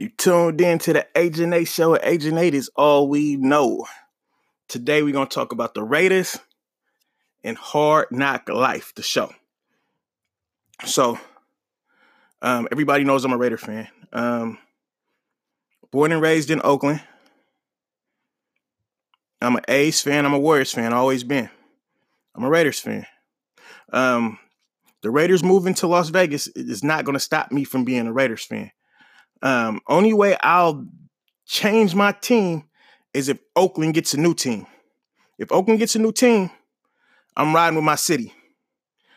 You tuned in to the Agent 8 show. Agent 8 is all we know. Today we're going to talk about the Raiders and Hard Knock Life, the show. So, um, everybody knows I'm a Raider fan. Um, born and raised in Oakland. I'm an A's fan. I'm a Warriors fan. Always been. I'm a Raiders fan. Um, the Raiders moving to Las Vegas is not going to stop me from being a Raiders fan. Um, only way I'll change my team is if Oakland gets a new team. If Oakland gets a new team, I'm riding with my city.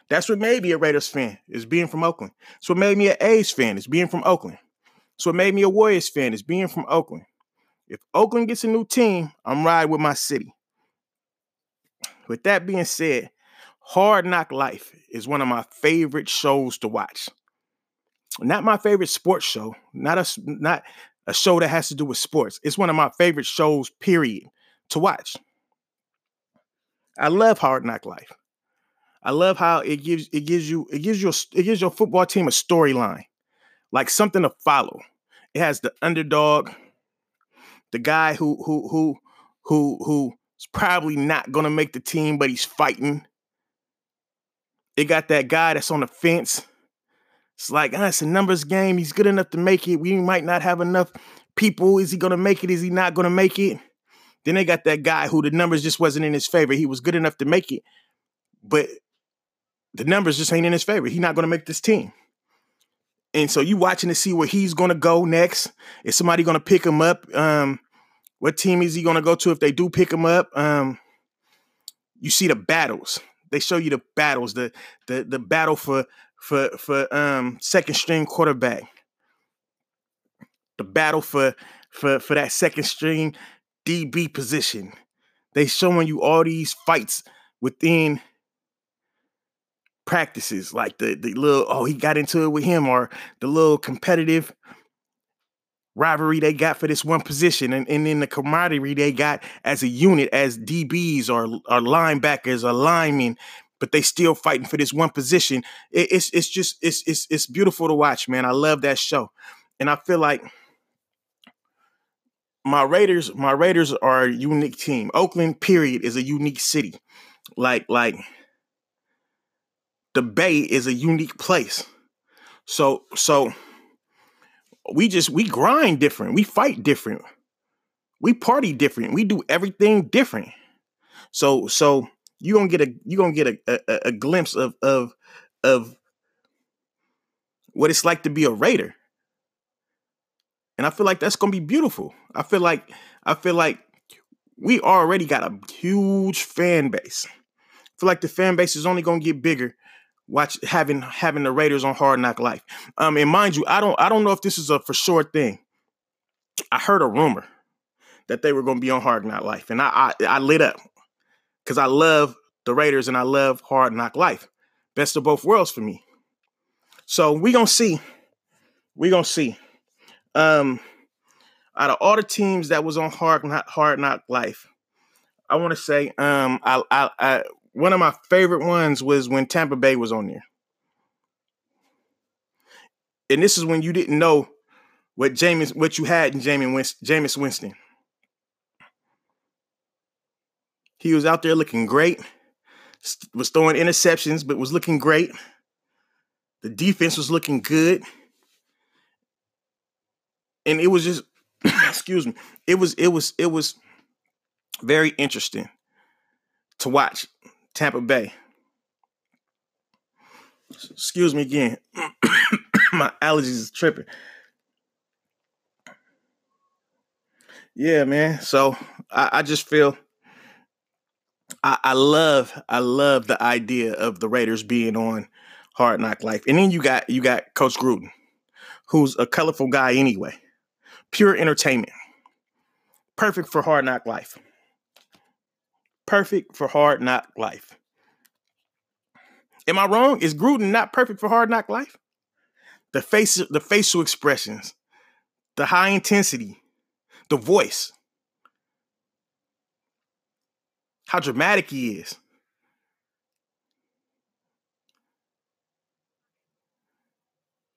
That's what made me a Raiders fan, is being from Oakland. It's what made me an A's fan, is being from Oakland. It's what made me a Warriors fan, is being from Oakland. If Oakland gets a new team, I'm riding with my city. With that being said, Hard Knock Life is one of my favorite shows to watch not my favorite sports show, not a not a show that has to do with sports. It's one of my favorite shows, period, to watch. I love Hard Knock Life. I love how it gives it gives you it gives you a, it gives your football team a storyline, like something to follow. It has the underdog, the guy who who who who who's probably not gonna make the team, but he's fighting. It got that guy that's on the fence it's like, ah, it's a numbers game. He's good enough to make it. We might not have enough people. Is he going to make it? Is he not going to make it? Then they got that guy who the numbers just wasn't in his favor. He was good enough to make it, but the numbers just ain't in his favor. He's not going to make this team. And so you watching to see where he's going to go next. Is somebody going to pick him up? Um, what team is he going to go to if they do pick him up? Um, you see the battles. They show you the battles, the the the battle for for for um second string quarterback. The battle for for for that second string DB position. They showing you all these fights within practices, like the the little oh he got into it with him, or the little competitive rivalry they got for this one position, and, and then the camaraderie they got as a unit, as DBs or or linebackers or linemen, but they still fighting for this one position. It, it's it's just it's it's it's beautiful to watch, man. I love that show, and I feel like my Raiders my Raiders are a unique team. Oakland, period, is a unique city. Like like the Bay is a unique place. So so we just we grind different. We fight different. We party different. We do everything different. So so you gonna get a you gonna get a, a, a glimpse of of of what it's like to be a Raider. And I feel like that's gonna be beautiful. I feel like I feel like we already got a huge fan base. I feel like the fan base is only gonna get bigger. Watch having having the Raiders on Hard Knock Life. Um, and mind you, I don't I don't know if this is a for sure thing. I heard a rumor that they were gonna be on Hard Knock Life, and I I, I lit up because I love the Raiders and I love Hard Knock Life. Best of both worlds for me. So we gonna see. We gonna see. Um, out of all the teams that was on Hard Knock, Hard Knock Life, I want to say um, I, I, I one of my favorite ones was when Tampa Bay was on there. And this is when you didn't know what James what you had in Jameis Jameis Winston. He was out there looking great, was throwing interceptions, but was looking great. The defense was looking good. And it was just excuse me. It was it was it was very interesting to watch Tampa Bay. Excuse me again. My allergies is tripping. Yeah, man. So I, I just feel I, I love I love the idea of the Raiders being on Hard Knock Life. And then you got you got Coach Gruden, who's a colorful guy anyway. Pure entertainment. Perfect for Hard Knock Life. Perfect for Hard Knock Life. Am I wrong? Is Gruden not perfect for Hard Knock Life? The face, the facial expressions, the high intensity, the voice. How dramatic he is.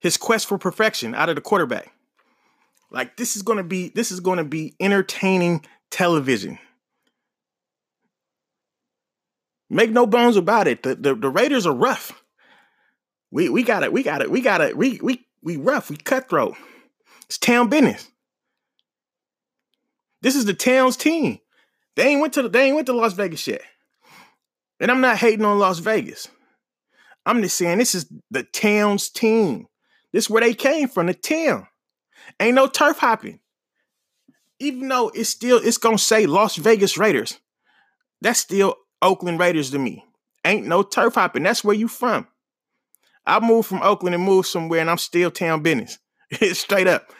His quest for perfection out of the quarterback. Like this is gonna be this is gonna be entertaining television. Make no bones about it. The the, the Raiders are rough. We we got it. We got it. We got it. We we we rough. We cutthroat. It's town business. This is the town's team. They ain't went to the, they ain't went to Las Vegas yet. And I'm not hating on Las Vegas. I'm just saying this is the town's team. This is where they came from, the town. Ain't no turf hopping. Even though it's still it's gonna say Las Vegas Raiders, that's still Oakland Raiders to me. Ain't no turf hopping. That's where you from. I moved from Oakland and moved somewhere, and I'm still town business. It's straight up.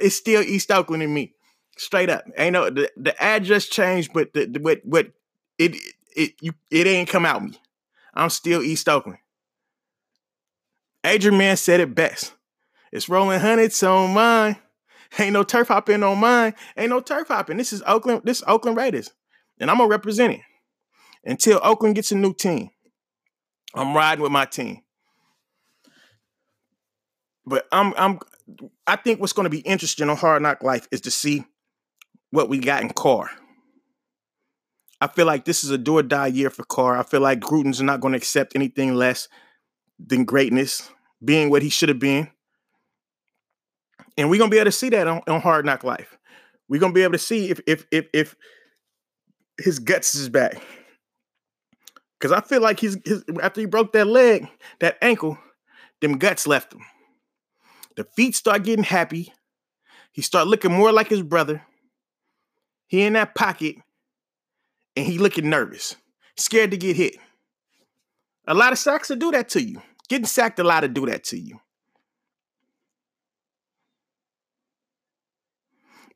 It's still East Oakland in me. Straight up. Ain't no the, the address changed, but the, the what what it it you it ain't come out me. I'm still East Oakland. Adrian Man said it best. It's rolling hundreds on mine. Ain't no turf hopping on mine. Ain't no turf hopping. This is Oakland. This is Oakland Raiders, and I'm gonna represent it until Oakland gets a new team. I'm riding with my team. But I'm I'm I think what's going to be interesting on Hard Knock Life is to see what we got in Carr. I feel like this is a do or die year for Carr. I feel like Gruden's not going to accept anything less than greatness, being what he should have been. And we're gonna be able to see that on, on Hard Knock Life. We're gonna be able to see if if if if his guts is back. Cause I feel like he's his, after he broke that leg, that ankle, them guts left him. The feet start getting happy. He start looking more like his brother. He in that pocket, and he looking nervous, scared to get hit. A lot of sacks will do that to you. Getting sacked a lot to do that to you.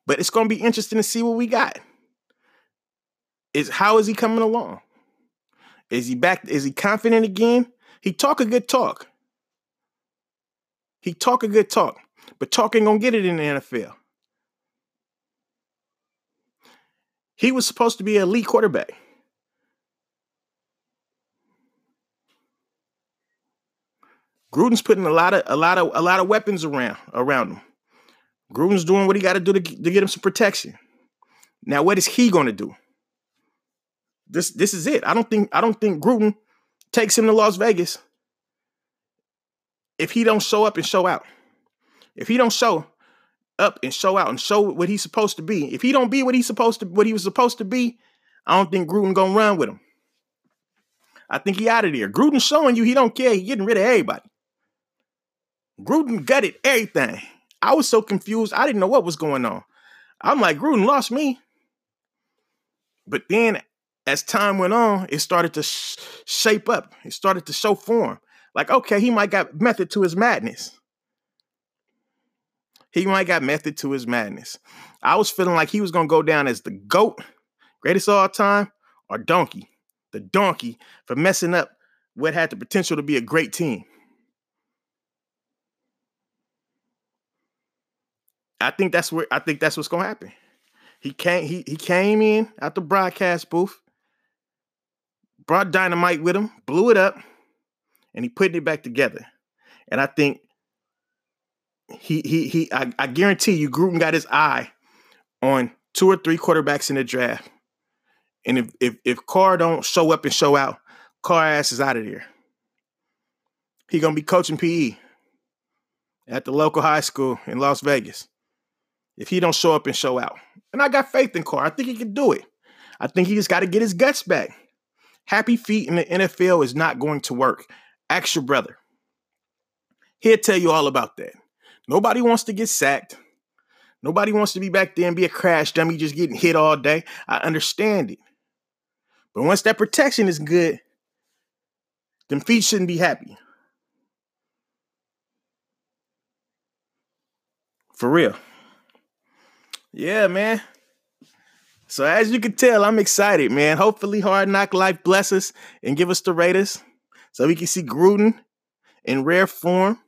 But it's going to be interesting to see what we got. Is how is he coming along? Is he back? Is he confident again? He talk a good talk. He talk a good talk, but talking gonna get it in the NFL. He was supposed to be an elite quarterback. Gruden's putting a lot of a lot of a lot of weapons around around him. Gruden's doing what he got to do to, get him some protection. Now, what is he going to do? This this is it. I don't think I don't think Gruden takes him to Las Vegas if he don't show up and show out. If he don't show up and show out and show what he's supposed to be. If he don't be what he's supposed to what he was supposed to be, I don't think Gruden gonna run with him. I think he out of there. Gruden showing you he don't care. He getting rid of everybody. Gruden gutted everything. I was so confused. I didn't know what was going on. I'm like, Gruden lost me. But then as time went on, it started to sh- shape up. It started to show form. Like, okay, he might got method to his madness. He might got method to his madness. I was feeling like he was gonna go down as the GOAT, greatest of all time, or donkey. The donkey for messing up what had the potential to be a great team. I think that's where I think that's what's gonna happen. He came he he came in at the broadcast booth, brought dynamite with him, blew it up, and he put it back together. And I think he he he I, I guarantee you Gruden got his eye on two or three quarterbacks in the draft. And if if if Carr don't show up and show out, Carr ass is out of there. He gonna be coaching PE at the local high school in Las Vegas if he don't show up and show out. And I got faith in Carr. I think he can do it. I think he just got to get his guts back. Happy feet in the NFL is not going to work. Ask your brother. He'll tell you all about that. Nobody wants to get sacked. Nobody wants to be back there and be a crash dummy just getting hit all day. I understand it. But once that protection is good, them feet shouldn't be happy. For real. Yeah, man. So as you can tell, I'm excited, man. Hopefully, Hard Knock Life bless us and give us the Raiders, so we can see Gruden in rare form.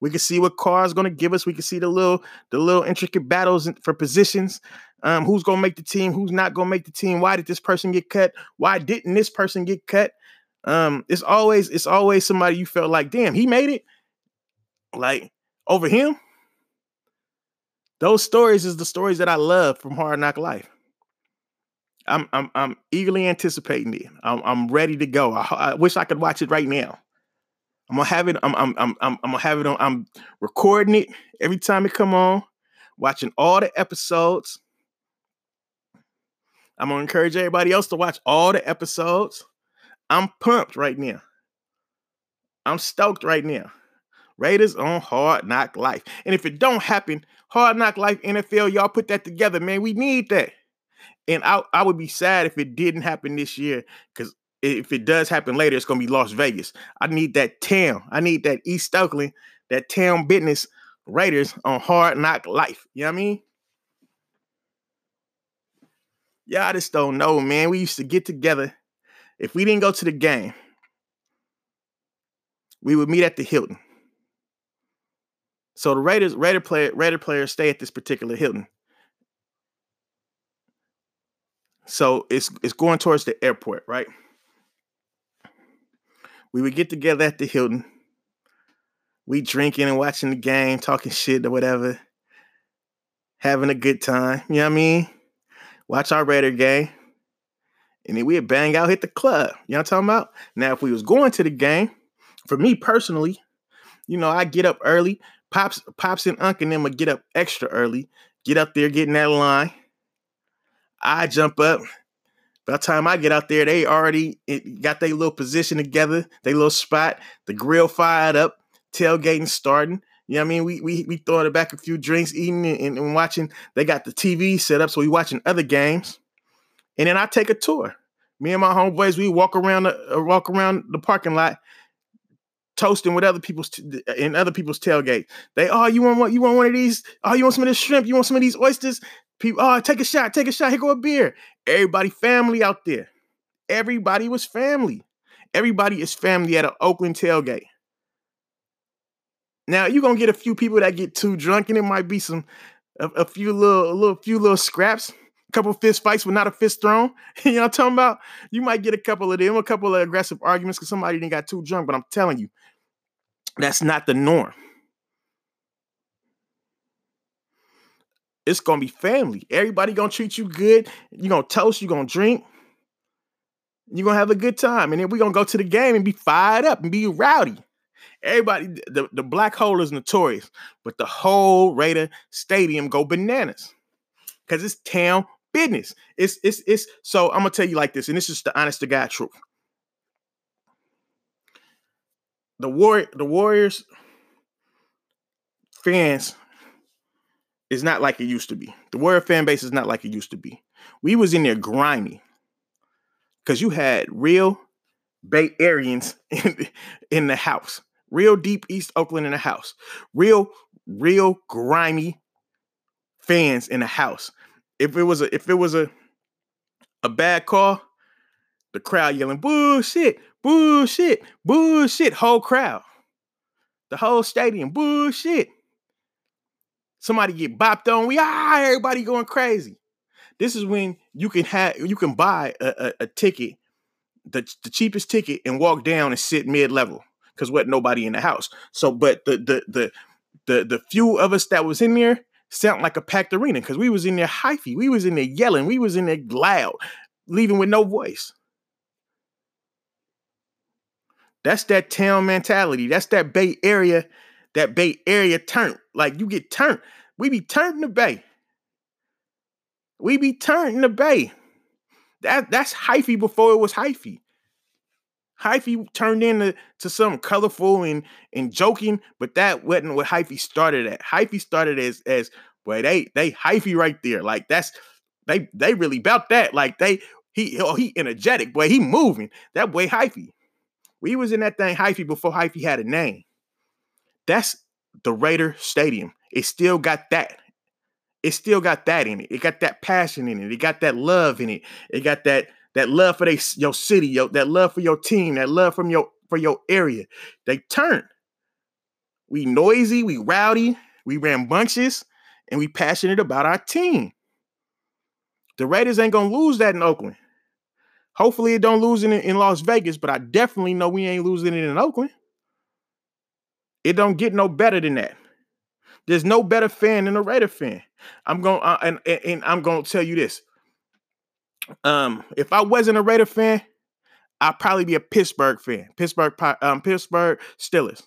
We can see what Carr is going to give us. We can see the little the little intricate battles for positions. Um, who's going to make the team? Who's not going to make the team? Why did this person get cut? Why didn't this person get cut? Um, it's always it's always somebody you felt like, damn, he made it. Like over him, Those stories is the stories that I love from Hard Knock Life. I'm I'm I'm eagerly anticipating it. I'm I'm ready to go. I, I wish I could watch it right now. I'm gonna have it. I'm I'm I'm I'm, I'm gonna have it on. I'm recording it every time it come on, watching all the episodes. I'm gonna encourage everybody else to watch all the episodes. I'm pumped right now. I'm stoked right now. Raiders on Hard Knock Life. And if it don't happen, Hard Knock Life NFL, y'all put that together, man. We need that. And I, I would be sad if it didn't happen this year because if it does happen later, it's to be Las Vegas. I need that town. I need that East Oakland, that town business Raiders on Hard Knock Life. You know what I mean? Y'all just don't know, man. We used to get together. If we didn't go to the game, we would meet at the Hilton. So the Raiders, Raider player, Raider players stay at this particular Hilton. So it's it's going towards the airport, right? We would get together at the Hilton. We drinking and watching the game, talking shit or whatever, having a good time. You know what I mean? Watch our Raider game. And then we'd bang out, hit the club. You know what I'm talking about? Now, if we was going to the game, for me personally, you know, I get up early. Pops, Pops and Unc and them would get up extra early, get up there, get in that line. I jump up. By the time I get out there, they already got their little position together, their little spot, the grill fired up, tailgating starting. You know what I mean? We we we throwing it back a few drinks, eating and, and watching. They got the TV set up, so we watching other games. And then I take a tour. Me and my homeboys, we walk around the uh, walk around the parking lot, toasting with other people's t- in other people's tailgate. They, oh, you want? You want one of these? Oh, you want some of this shrimp? You want some of these oysters? People, oh, take a shot, take a shot. Here go a beer. Everybody, family out there. Everybody was family. Everybody is family at an Oakland tailgate. Now you're gonna get a few people that get too drunk, and it might be some a, a few little, a little, few little scraps, a couple fist fights, but not a fist thrown. you know what I'm talking about? You might get a couple of them, a couple of aggressive arguments because somebody didn't got too drunk. But I'm telling you, that's not the norm. It's gonna be family. Everybody gonna treat you good. You're gonna toast, you're gonna drink. You're gonna have a good time. And then we're gonna go to the game and be fired up and be rowdy. Everybody, the, the black hole is notorious, but the whole Raider Stadium go bananas. Cause it's town business. It's it's it's so I'm gonna tell you like this, and this is the honest to God truth. The war the Warriors fans is not like it used to be. The Warrior fan base is not like it used to be. We was in there grimy because you had real Bay Areans in, in the house, real deep East Oakland in the house, real, real grimy fans in the house. If it was a if it was a a bad call, the crowd yelling bullshit, bullshit, bullshit, whole crowd, the whole stadium, bullshit. Somebody get bopped on, we ah, everybody going crazy. This is when you can have you can buy a, a, a ticket, the, the cheapest ticket, and walk down and sit mid level because what nobody in the house. So, but the the the the the few of us that was in there sound like a packed arena because we was in there hyphy, we was in there yelling, we was in there loud, leaving with no voice. That's that town mentality. That's that Bay Area that Bay Area turn. Like you get turned. We be turned in the Bay. We be turned in the Bay. That that's hyphy before it was hyphy. Hyphy turned into to something colorful and and joking, but that wasn't what hyphy started at. Hyphy started as as boy, they they hyphy right there. Like that's they they really about that. Like they he oh, he energetic, boy. He moving. That boy hyphy. We was in that thing hyphy before hyphy had a name. That's the Raider Stadium. It still got that. It still got that in it. It got that passion in it. It got that love in it. It got that that love for they, your city, your, that love for your team, that love from your for your area. They turn. We noisy, we rowdy, we rambunctious, and we passionate about our team. The Raiders ain't gonna lose that in Oakland. Hopefully, it don't lose it in Las Vegas, but I definitely know we ain't losing it in Oakland. It don't get no better than that. There's no better fan than a Raider fan. I'm going uh, and, and and I'm going to tell you this. Um, if I wasn't a Raider fan, I'd probably be a Pittsburgh fan. Pittsburgh, um, Pittsburgh Steelers.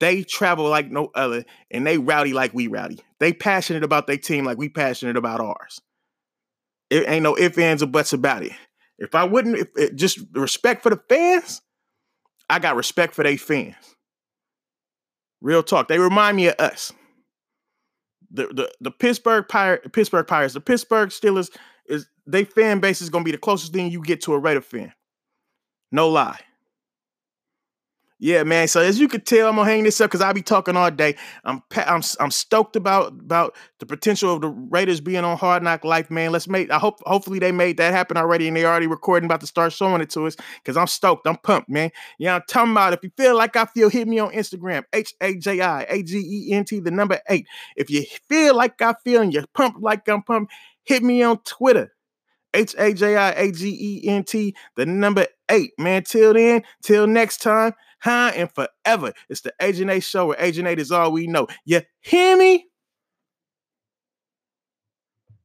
They travel like no other, and they rowdy like we rowdy. They passionate about their team like we passionate about ours. It ain't no ifs, ands, or buts about it. If I wouldn't, if it, just respect for the fans, I got respect for their fans. Real talk. They remind me of us. The the the Pittsburgh Pirate, Pittsburgh Pirates, the Pittsburgh Steelers is they fan base is gonna be the closest thing you get to a Raider fan. No lie. Yeah, man. So as you could tell, I'm gonna hang this up because I'll be talking all day. I'm I'm I'm stoked about about the potential of the Raiders being on Hard Knock Life, man. Let's make. I hope hopefully they made that happen already, and they already recording about to start showing it to us because I'm stoked. I'm pumped, man. Yeah, I'm talking about. If you feel like I feel, hit me on Instagram. H A J I A G E N T, the number eight. If you feel like I feel and you're pumped like I'm pumped, hit me on Twitter. H A J I A G E N T, the number eight, man. Till then, till next time, huh? And forever. It's the Agent 8 show where Agent 8 is all we know. You hear me?